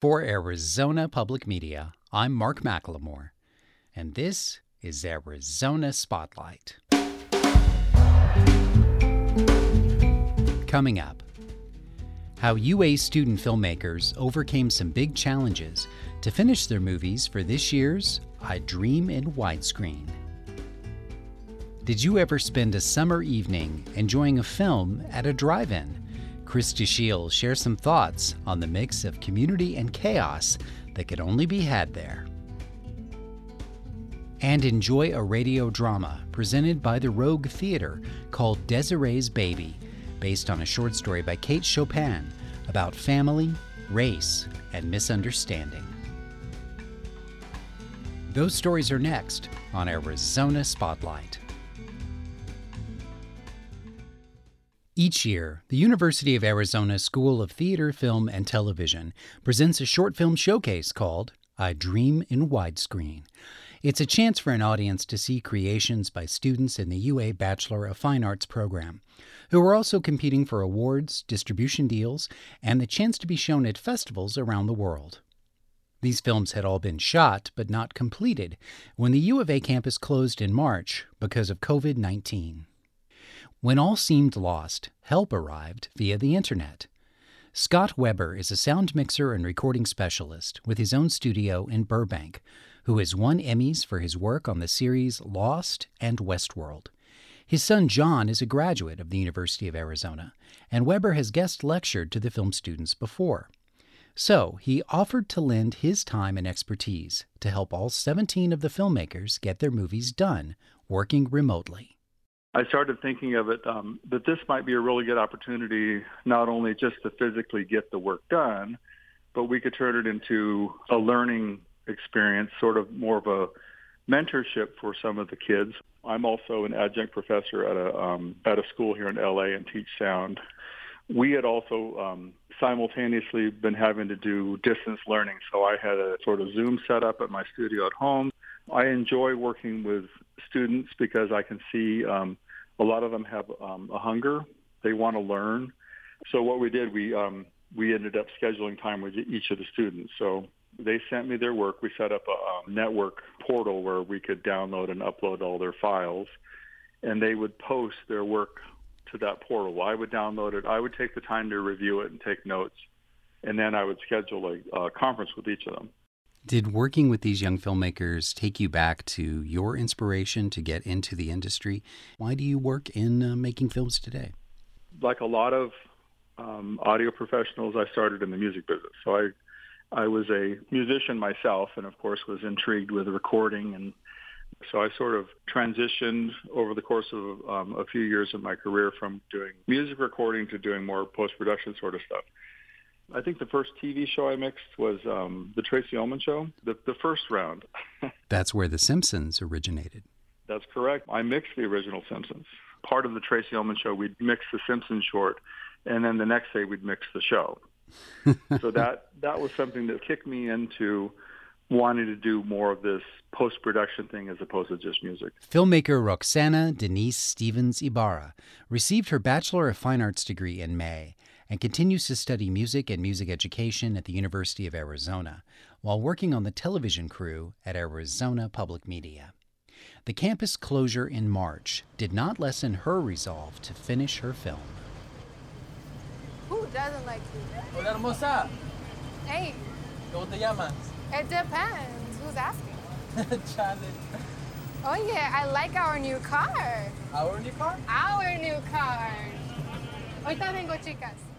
For Arizona Public Media, I'm Mark McLemore, and this is Arizona Spotlight. Coming up, how UA student filmmakers overcame some big challenges to finish their movies for this year's I Dream in Widescreen. Did you ever spend a summer evening enjoying a film at a drive in? Chris DeShiel shares some thoughts on the mix of community and chaos that could only be had there. And enjoy a radio drama presented by the Rogue Theater called Desiree's Baby, based on a short story by Kate Chopin about family, race, and misunderstanding. Those stories are next on Arizona Spotlight. Each year, the University of Arizona School of Theater, Film, and Television presents a short film showcase called I Dream in Widescreen. It's a chance for an audience to see creations by students in the UA Bachelor of Fine Arts program, who are also competing for awards, distribution deals, and the chance to be shown at festivals around the world. These films had all been shot but not completed when the U of A campus closed in March because of COVID 19. When all seemed lost, help arrived via the internet. Scott Weber is a sound mixer and recording specialist with his own studio in Burbank, who has won Emmys for his work on the series Lost and Westworld. His son John is a graduate of the University of Arizona, and Weber has guest lectured to the film students before. So he offered to lend his time and expertise to help all 17 of the filmmakers get their movies done working remotely. I started thinking of it um, that this might be a really good opportunity, not only just to physically get the work done, but we could turn it into a learning experience, sort of more of a mentorship for some of the kids. I'm also an adjunct professor at a um, at a school here in LA and teach sound. We had also um, simultaneously been having to do distance learning, so I had a sort of Zoom setup at my studio at home. I enjoy working with students because I can see um, a lot of them have um, a hunger. They want to learn. So what we did, we um, we ended up scheduling time with each of the students. So they sent me their work. We set up a um, network portal where we could download and upload all their files, and they would post their work to that portal. I would download it. I would take the time to review it and take notes, and then I would schedule a, a conference with each of them. Did working with these young filmmakers take you back to your inspiration to get into the industry? Why do you work in uh, making films today? Like a lot of um, audio professionals, I started in the music business. So I, I was a musician myself, and of course was intrigued with recording, and so I sort of transitioned over the course of um, a few years of my career from doing music recording to doing more post production sort of stuff. I think the first TV show I mixed was um, the Tracey Ullman Show, the, the first round. That's where The Simpsons originated. That's correct. I mixed the original Simpsons. Part of the Tracey Ullman Show, we'd mix the Simpsons short, and then the next day we'd mix the show. so that that was something that kicked me into wanting to do more of this post production thing as opposed to just music. Filmmaker Roxana Denise Stevens Ibarra received her Bachelor of Fine Arts degree in May and continues to study music and music education at the University of Arizona while working on the television crew at Arizona Public Media. The campus closure in March did not lessen her resolve to finish her film. Who doesn't like you? Hola, hermosa. Hey, ¿Cómo te llamas? it depends. Who's asking? Chale. Oh yeah, I like our new car. Our new car? Our new car. Ahorita vengo, chicas.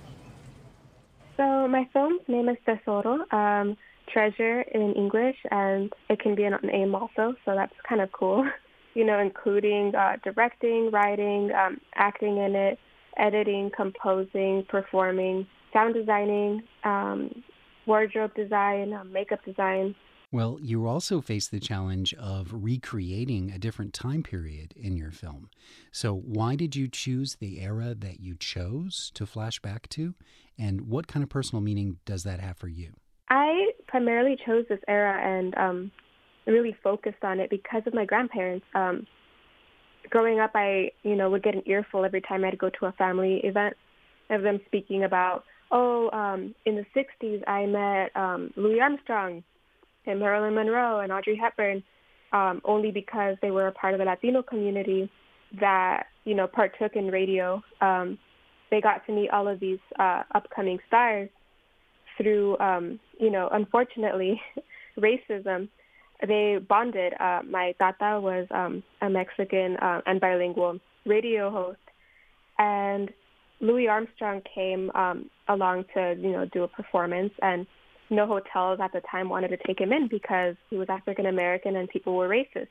So my film's name is Tesoro, um, treasure in English, and it can be a name also, so that's kind of cool. You know, including uh, directing, writing, um, acting in it, editing, composing, performing, sound designing, um, wardrobe design, um, makeup design. Well, you also face the challenge of recreating a different time period in your film. So, why did you choose the era that you chose to flash back to? And what kind of personal meaning does that have for you? I primarily chose this era and um, really focused on it because of my grandparents. Um, growing up, I, you know, would get an earful every time I'd go to a family event of them speaking about oh, um, in the 60s, I met um, Louis Armstrong and Marilyn Monroe and Audrey Hepburn um, only because they were a part of the Latino community that, you know, partook in radio. Um, they got to meet all of these uh, upcoming stars through, um, you know, unfortunately, racism. They bonded. Uh, my tata was um, a Mexican uh, and bilingual radio host, and Louis Armstrong came um, along to, you know, do a performance, and no hotels at the time wanted to take him in because he was African American and people were racist.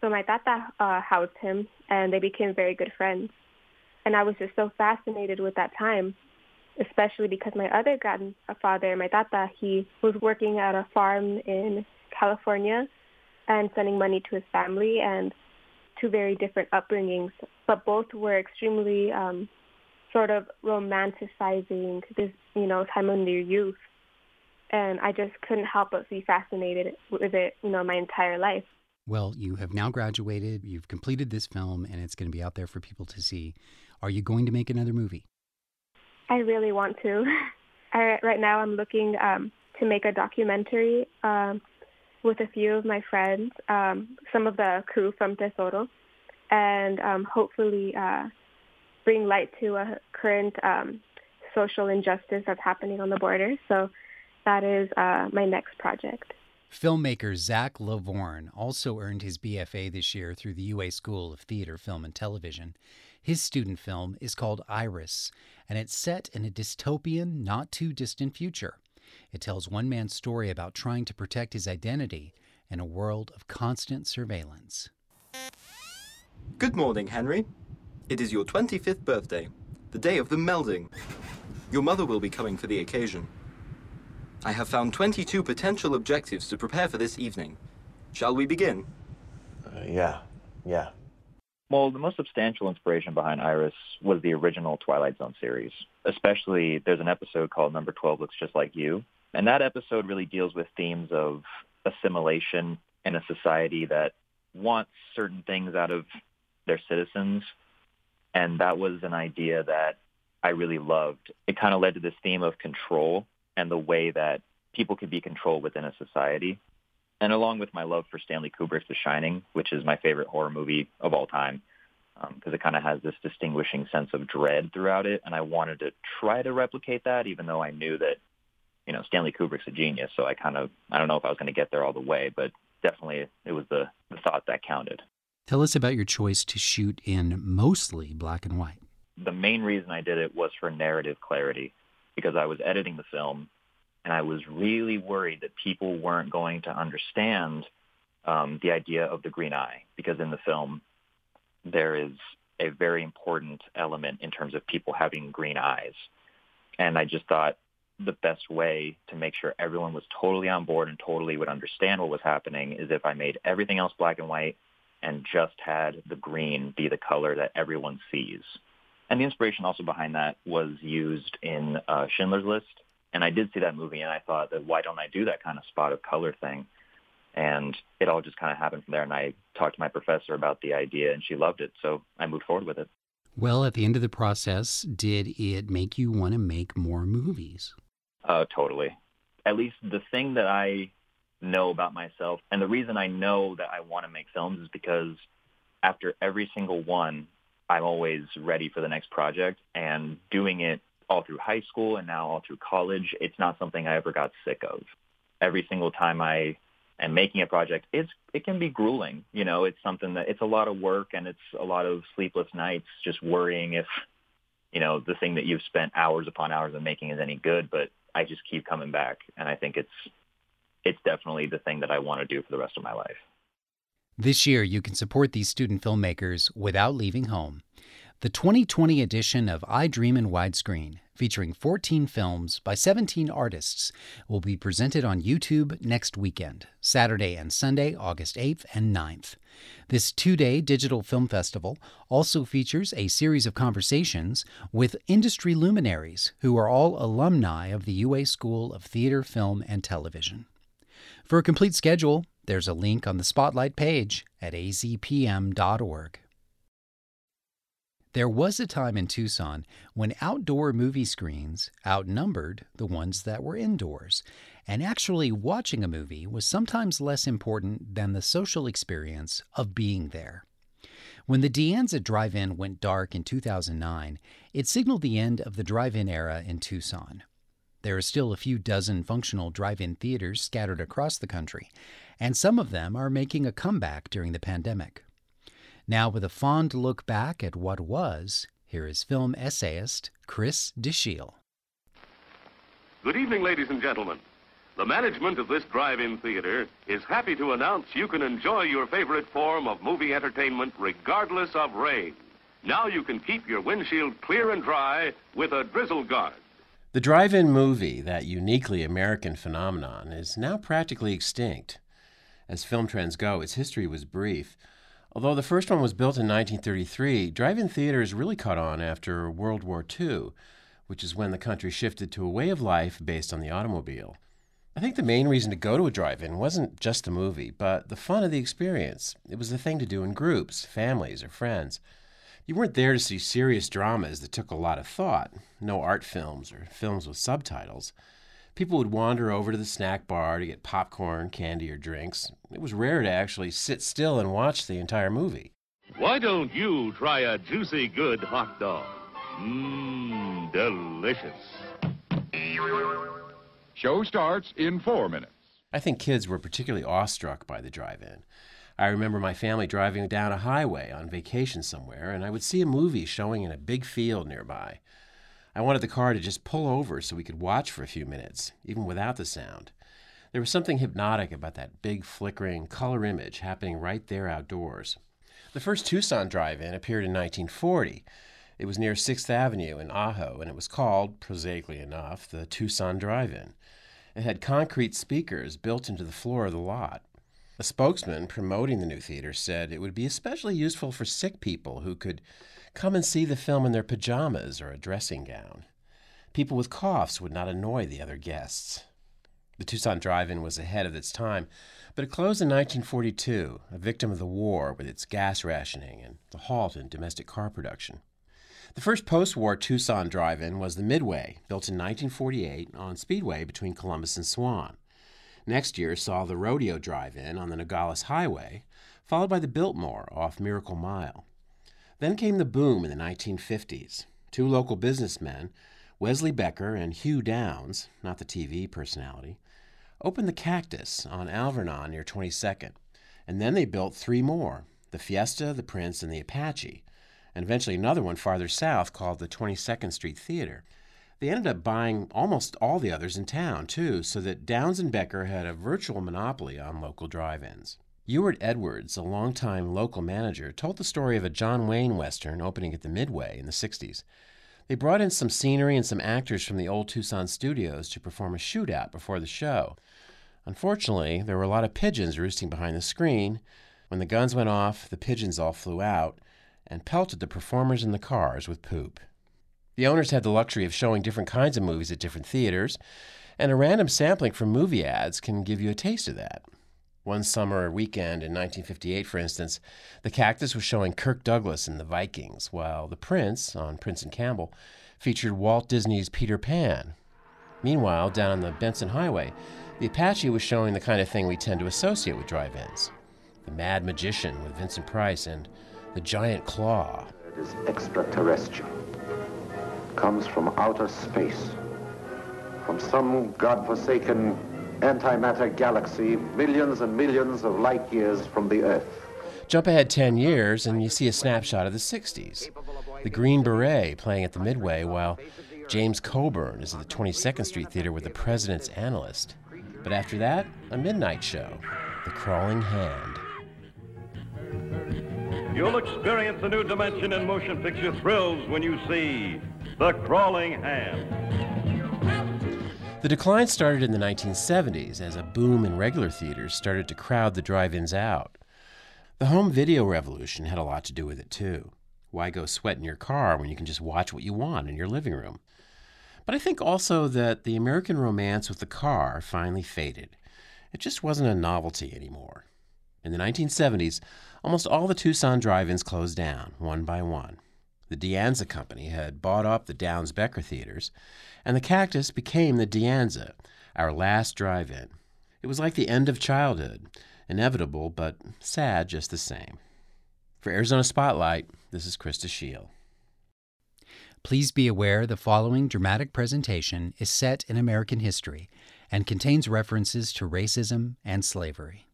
So my tata uh, housed him, and they became very good friends. And I was just so fascinated with that time, especially because my other grandfather, my tata, he was working at a farm in California and sending money to his family and two very different upbringings, but both were extremely um, sort of romanticizing this, you know, time in their youth. And I just couldn't help but be fascinated with it, you know, my entire life. Well, you have now graduated, you've completed this film, and it's going to be out there for people to see. Are you going to make another movie? I really want to. I, right now, I'm looking um, to make a documentary um, with a few of my friends, um, some of the crew from Tesoro, and um, hopefully uh, bring light to a current um, social injustice that's happening on the border. So that is uh, my next project. Filmmaker Zach Lavorne also earned his BFA this year through the UA School of Theater, Film, and Television. His student film is called Iris, and it's set in a dystopian, not too distant future. It tells one man's story about trying to protect his identity in a world of constant surveillance. Good morning, Henry. It is your 25th birthday, the day of the melding. Your mother will be coming for the occasion. I have found 22 potential objectives to prepare for this evening. Shall we begin? Uh, yeah, yeah. Well, the most substantial inspiration behind Iris was the original Twilight Zone series. Especially, there's an episode called Number 12 Looks Just Like You. And that episode really deals with themes of assimilation in a society that wants certain things out of their citizens. And that was an idea that I really loved. It kind of led to this theme of control and the way that people could be controlled within a society. And along with my love for Stanley Kubrick's The Shining, which is my favorite horror movie of all time, because um, it kind of has this distinguishing sense of dread throughout it. And I wanted to try to replicate that, even though I knew that, you know, Stanley Kubrick's a genius. So I kind of, I don't know if I was going to get there all the way, but definitely it was the, the thought that counted. Tell us about your choice to shoot in mostly black and white. The main reason I did it was for narrative clarity because I was editing the film and I was really worried that people weren't going to understand um, the idea of the green eye because in the film there is a very important element in terms of people having green eyes. And I just thought the best way to make sure everyone was totally on board and totally would understand what was happening is if I made everything else black and white and just had the green be the color that everyone sees. And the inspiration also behind that was used in uh, Schindler's List. And I did see that movie and I thought that why don't I do that kind of spot of color thing? And it all just kind of happened from there. And I talked to my professor about the idea and she loved it. So I moved forward with it. Well, at the end of the process, did it make you want to make more movies? Uh, totally. At least the thing that I know about myself, and the reason I know that I want to make films is because after every single one, I'm always ready for the next project and doing it all through high school and now all through college, it's not something I ever got sick of. Every single time I am making a project, it's it can be grueling. You know, it's something that it's a lot of work and it's a lot of sleepless nights just worrying if, you know, the thing that you've spent hours upon hours of making is any good, but I just keep coming back and I think it's it's definitely the thing that I want to do for the rest of my life. This year, you can support these student filmmakers without leaving home. The 2020 edition of I Dream in Widescreen, featuring 14 films by 17 artists, will be presented on YouTube next weekend, Saturday and Sunday, August 8th and 9th. This two day digital film festival also features a series of conversations with industry luminaries who are all alumni of the UA School of Theater, Film, and Television. For a complete schedule, there's a link on the Spotlight page at azpm.org. There was a time in Tucson when outdoor movie screens outnumbered the ones that were indoors, and actually watching a movie was sometimes less important than the social experience of being there. When the De Anza Drive In went dark in 2009, it signaled the end of the drive in era in Tucson. There are still a few dozen functional drive in theaters scattered across the country, and some of them are making a comeback during the pandemic. Now, with a fond look back at what was, here is film essayist Chris DeShiel. Good evening, ladies and gentlemen. The management of this drive-in theater is happy to announce you can enjoy your favorite form of movie entertainment regardless of rain. Now you can keep your windshield clear and dry with a drizzle guard. The drive in movie, that uniquely American phenomenon, is now practically extinct. As film trends go, its history was brief. Although the first one was built in 1933, drive in theaters really caught on after World War II, which is when the country shifted to a way of life based on the automobile. I think the main reason to go to a drive in wasn't just the movie, but the fun of the experience. It was the thing to do in groups, families, or friends. You weren't there to see serious dramas that took a lot of thought, no art films or films with subtitles. People would wander over to the snack bar to get popcorn, candy, or drinks. It was rare to actually sit still and watch the entire movie. Why don't you try a juicy good hot dog? Mmm, delicious. Show starts in four minutes. I think kids were particularly awestruck by the drive in. I remember my family driving down a highway on vacation somewhere, and I would see a movie showing in a big field nearby. I wanted the car to just pull over so we could watch for a few minutes, even without the sound. There was something hypnotic about that big, flickering color image happening right there outdoors. The first Tucson drive in appeared in 1940. It was near 6th Avenue in Ajo, and it was called, prosaically enough, the Tucson Drive In. It had concrete speakers built into the floor of the lot. A spokesman promoting the new theater said it would be especially useful for sick people who could come and see the film in their pajamas or a dressing gown. People with coughs would not annoy the other guests. The Tucson Drive In was ahead of its time, but it closed in 1942, a victim of the war with its gas rationing and the halt in domestic car production. The first post war Tucson drive in was the Midway, built in 1948 on Speedway between Columbus and Swan. Next year saw the Rodeo Drive In on the Nogales Highway, followed by the Biltmore off Miracle Mile. Then came the boom in the 1950s. Two local businessmen, Wesley Becker and Hugh Downs, not the TV personality, opened the Cactus on Alvernon near 22nd, and then they built three more the Fiesta, the Prince, and the Apache and eventually another one farther south called the 22nd Street Theater. They ended up buying almost all the others in town, too, so that Downs and Becker had a virtual monopoly on local drive ins. Ewart Edwards, a longtime local manager, told the story of a John Wayne Western opening at the Midway in the 60s. They brought in some scenery and some actors from the old Tucson studios to perform a shootout before the show. Unfortunately, there were a lot of pigeons roosting behind the screen. When the guns went off, the pigeons all flew out, and pelted the performers in the cars with poop. The owners had the luxury of showing different kinds of movies at different theaters, and a random sampling from movie ads can give you a taste of that. One summer weekend in 1958, for instance, the Cactus was showing Kirk Douglas in The Vikings, while The Prince, on Prince and Campbell, featured Walt Disney's Peter Pan. Meanwhile, down on the Benson Highway, the Apache was showing the kind of thing we tend to associate with drive ins The Mad Magician with Vincent Price and the giant claw. It is extraterrestrial. Comes from outer space. From some godforsaken antimatter galaxy millions and millions of light years from the Earth. Jump ahead 10 years and you see a snapshot of the 60s. The Green Beret playing at the Midway while James Coburn is at the 22nd Street Theater with the President's Analyst. But after that, a midnight show, The Crawling Hand. You'll experience a new dimension in motion picture thrills when you see The Crawling Hand. The decline started in the 1970s as a boom in regular theaters started to crowd the drive ins out. The home video revolution had a lot to do with it, too. Why go sweat in your car when you can just watch what you want in your living room? But I think also that the American romance with the car finally faded. It just wasn't a novelty anymore. In the 1970s, almost all the Tucson drive ins closed down, one by one. The De Anza Company had bought up the Downs Becker theaters, and the Cactus became the De Anza, our last drive in. It was like the end of childhood, inevitable but sad just the same. For Arizona Spotlight, this is Chris DeShiel. Please be aware the following dramatic presentation is set in American history and contains references to racism and slavery.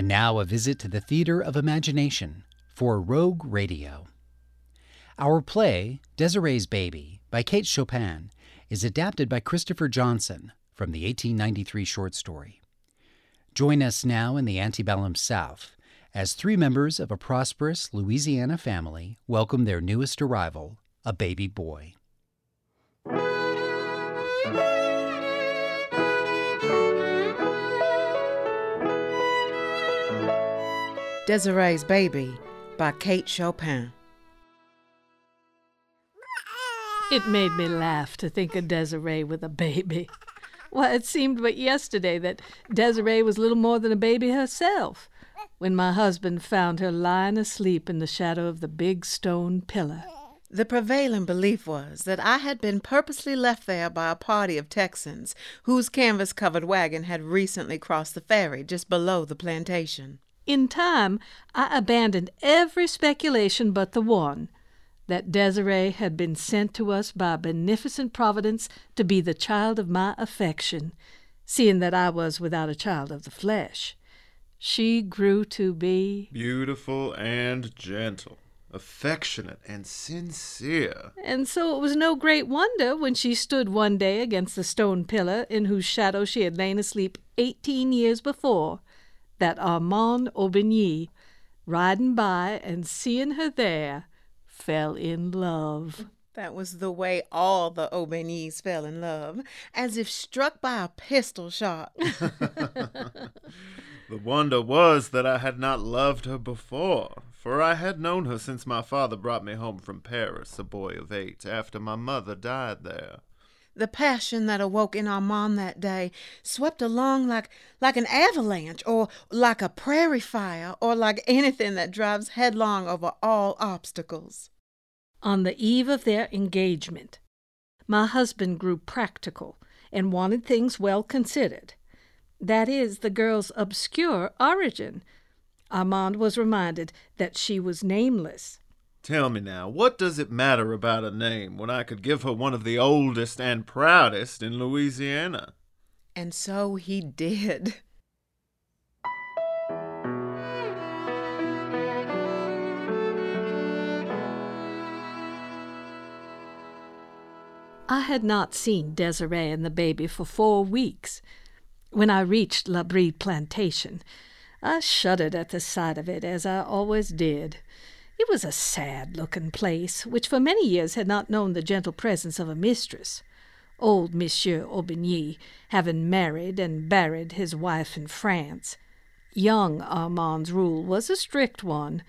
And now a visit to the Theater of Imagination for Rogue Radio. Our play, Desiree's Baby, by Kate Chopin, is adapted by Christopher Johnson from the 1893 short story. Join us now in the antebellum South as three members of a prosperous Louisiana family welcome their newest arrival, a baby boy. Desiree's Baby by Kate Chopin. It made me laugh to think of Desiree with a baby. Why, it seemed but yesterday that Desiree was little more than a baby herself when my husband found her lying asleep in the shadow of the big stone pillar. The prevailing belief was that I had been purposely left there by a party of Texans whose canvas covered wagon had recently crossed the ferry just below the plantation. In time, I abandoned every speculation but the one that Desiree had been sent to us by a beneficent providence to be the child of my affection, seeing that I was without a child of the flesh. She grew to be beautiful and gentle, affectionate and sincere. And so it was no great wonder when she stood one day against the stone pillar in whose shadow she had lain asleep eighteen years before that Armand Aubigny, riding by and seeing her there, fell in love. That was the way all the Aubignys fell in love, as if struck by a pistol shot. the wonder was that I had not loved her before, for I had known her since my father brought me home from Paris, a boy of eight, after my mother died there. The passion that awoke in Armand that day swept along like, like an avalanche, or like a prairie fire, or like anything that drives headlong over all obstacles. On the eve of their engagement, my husband grew practical and wanted things well considered. That is, the girl's obscure origin. Armand was reminded that she was nameless Tell me now, what does it matter about a name when I could give her one of the oldest and proudest in Louisiana? And so he did. I had not seen Desiree and the baby for four weeks. When I reached L'Abri plantation, I shuddered at the sight of it, as I always did. It was a sad looking place, which for many years had not known the gentle presence of a mistress. Old Monsieur Aubigny having married and buried his wife in France. Young Armand's rule was a strict one,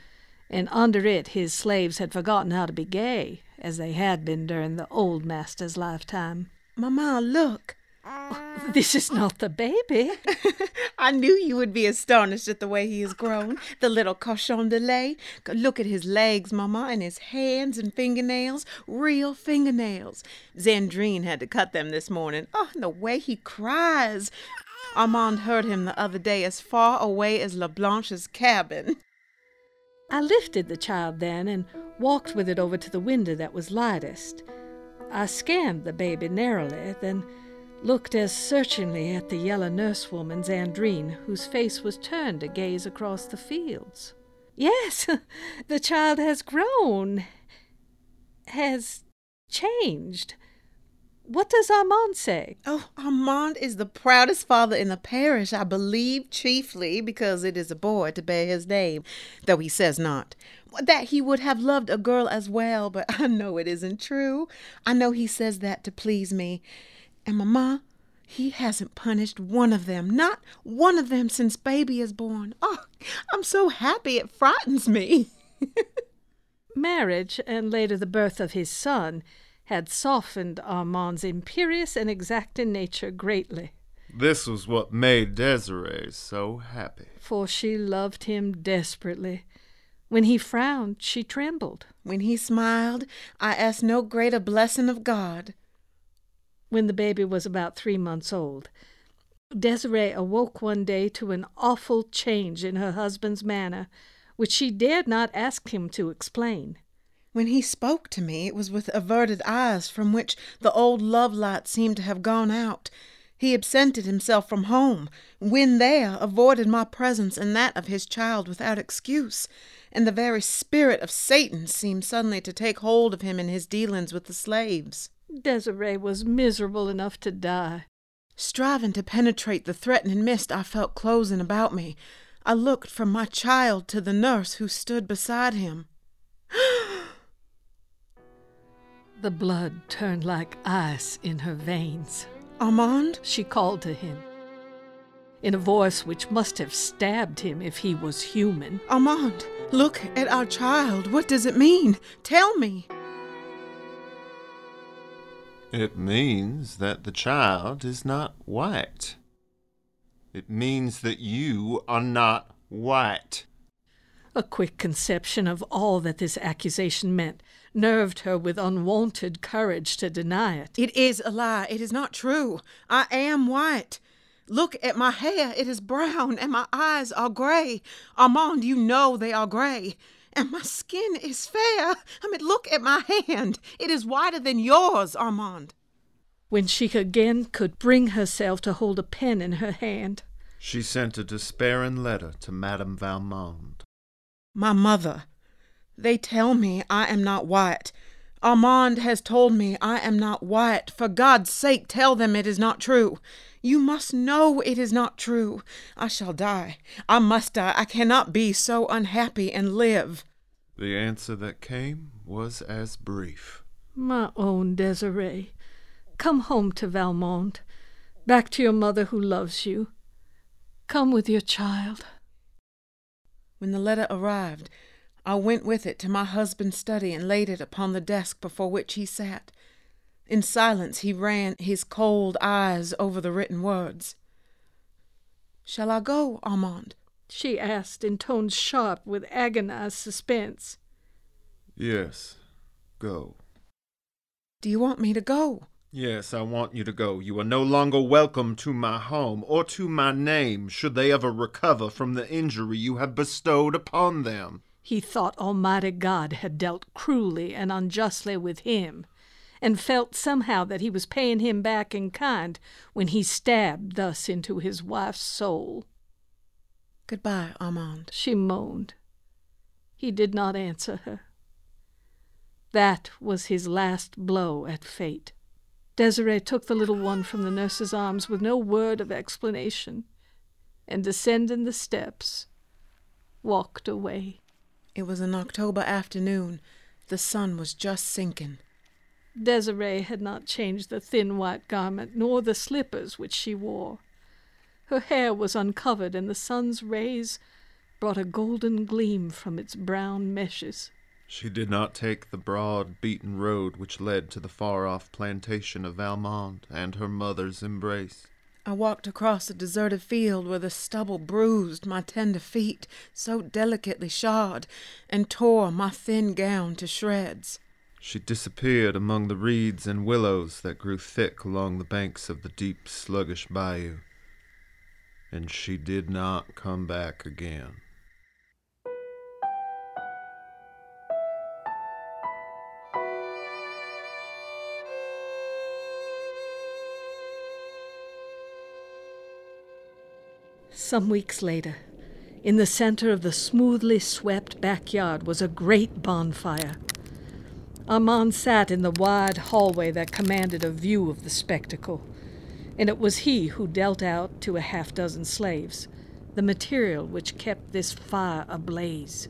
and under it his slaves had forgotten how to be gay, as they had been during the old master's lifetime. Mamma, look! Uh, this is not the baby. I knew you would be astonished at the way he has grown, the little cochon de lait. Look at his legs, Mamma, and his hands and fingernails, real fingernails. Zandrine had to cut them this morning. Oh, and the way he cries. Armand heard him the other day as far away as La Blanche's cabin. I lifted the child then and walked with it over to the window that was lightest. I scanned the baby narrowly, then looked as searchingly at the yellow nursewoman, Zandrine, whose face was turned to gaze across the fields. Yes, the child has grown, has changed. What does Armand say? Oh, Armand is the proudest father in the parish, I believe, chiefly because it is a boy to bear his name, though he says not. That he would have loved a girl as well, but I know it isn't true. I know he says that to please me. And Mamma, he hasn't punished one of them, not one of them since baby is born. Oh, I'm so happy it frightens me. Marriage, and later the birth of his son, had softened Armand's imperious and exacting nature greatly. This was what made Desiree so happy. For she loved him desperately. When he frowned, she trembled. When he smiled, I asked no greater blessing of God. When the baby was about three months old, Desiree awoke one day to an awful change in her husband's manner, which she dared not ask him to explain. When he spoke to me, it was with averted eyes from which the old love light seemed to have gone out. He absented himself from home, when there avoided my presence and that of his child without excuse, and the very spirit of Satan seemed suddenly to take hold of him in his dealings with the slaves. Desiree was miserable enough to die. Striving to penetrate the threatening mist I felt closing about me, I looked from my child to the nurse who stood beside him. The blood turned like ice in her veins. Armand? She called to him. In a voice which must have stabbed him if he was human. Armand, look at our child. What does it mean? Tell me. It means that the child is not white. It means that you are not white. A quick conception of all that this accusation meant nerved her with unwonted courage to deny it. It is a lie. It is not true. I am white. Look at my hair. It is brown, and my eyes are gray. Armand, you know they are gray. And my skin is fair. I mean, look at my hand. It is whiter than yours, Armand. When she again could bring herself to hold a pen in her hand, she sent a despairing letter to Madame Valmonde. My mother, they tell me I am not white. Armand has told me I am not white. For God's sake, tell them it is not true. You must know it is not true. I shall die. I must die. I cannot be so unhappy and live. The answer that came was as brief. My own Desiree, come home to Valmonde, back to your mother who loves you. Come with your child. When the letter arrived, I went with it to my husband's study and laid it upon the desk before which he sat. In silence he ran his cold eyes over the written words. Shall I go, Armand? she asked in tones sharp with agonized suspense. Yes, go. Do you want me to go? Yes, I want you to go. You are no longer welcome to my home or to my name should they ever recover from the injury you have bestowed upon them. He thought Almighty God had dealt cruelly and unjustly with him, and felt somehow that he was paying him back in kind when he stabbed thus into his wife's soul. Goodbye, Armand, she moaned. He did not answer her. That was his last blow at fate. Desiree took the little one from the nurse's arms with no word of explanation, and descending the steps, walked away. It was an October afternoon. The sun was just sinking. Desiree had not changed the thin white garment nor the slippers which she wore. Her hair was uncovered, and the sun's rays brought a golden gleam from its brown meshes. She did not take the broad, beaten road which led to the far off plantation of Valmonde and her mother's embrace. I walked across a deserted field where the stubble bruised my tender feet, so delicately shod, and tore my thin gown to shreds. She disappeared among the reeds and willows that grew thick along the banks of the deep, sluggish bayou. And she did not come back again. Some weeks later, in the center of the smoothly swept backyard was a great bonfire. Armand sat in the wide hallway that commanded a view of the spectacle, and it was he who dealt out to a half dozen slaves the material which kept this fire ablaze.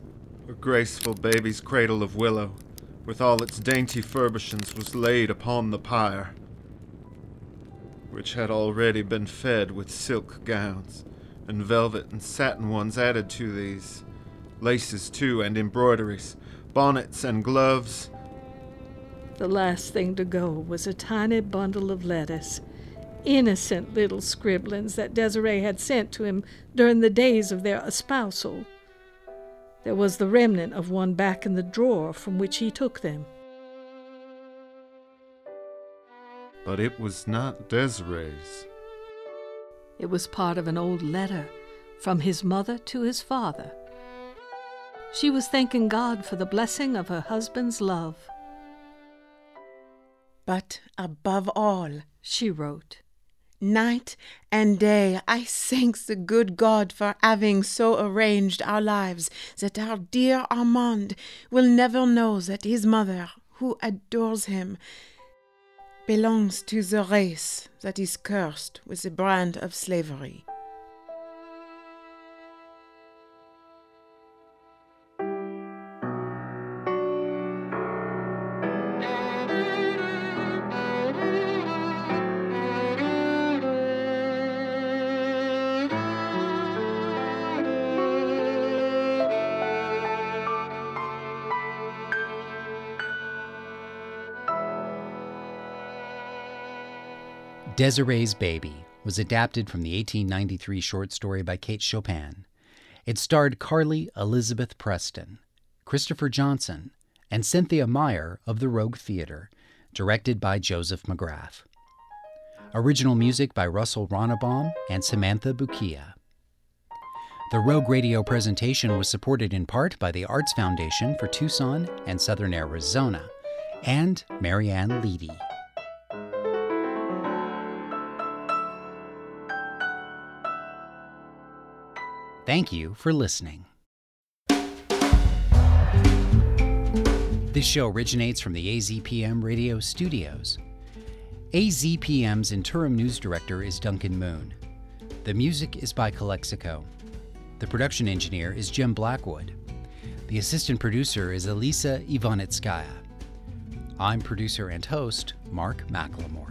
A graceful baby's cradle of willow, with all its dainty furbishings, was laid upon the pyre, which had already been fed with silk gowns and velvet and satin ones added to these, laces too and embroideries, bonnets and gloves, The last thing to go was a tiny bundle of letters, innocent little scribblings that Desiree had sent to him during the days of their espousal. There was the remnant of one back in the drawer from which he took them. But it was not Desiree's. It was part of an old letter from his mother to his father. She was thanking God for the blessing of her husband's love. But above all, she wrote, Night and day I thank the good God for having so arranged our lives that our dear Armand will never know that his mother, who adores him, belongs to the race that is cursed with the brand of slavery. Desiree's Baby was adapted from the 1893 short story by Kate Chopin. It starred Carly Elizabeth Preston, Christopher Johnson, and Cynthia Meyer of the Rogue Theater, directed by Joseph McGrath. Original music by Russell Ronnebaum and Samantha Bukia. The Rogue Radio presentation was supported in part by the Arts Foundation for Tucson and Southern Arizona and Marianne Leedy. Thank you for listening. This show originates from the AZPM radio studios. AZPM's interim news director is Duncan Moon. The music is by Calexico. The production engineer is Jim Blackwood. The assistant producer is Elisa Ivanitskaya. I'm producer and host Mark McLemore.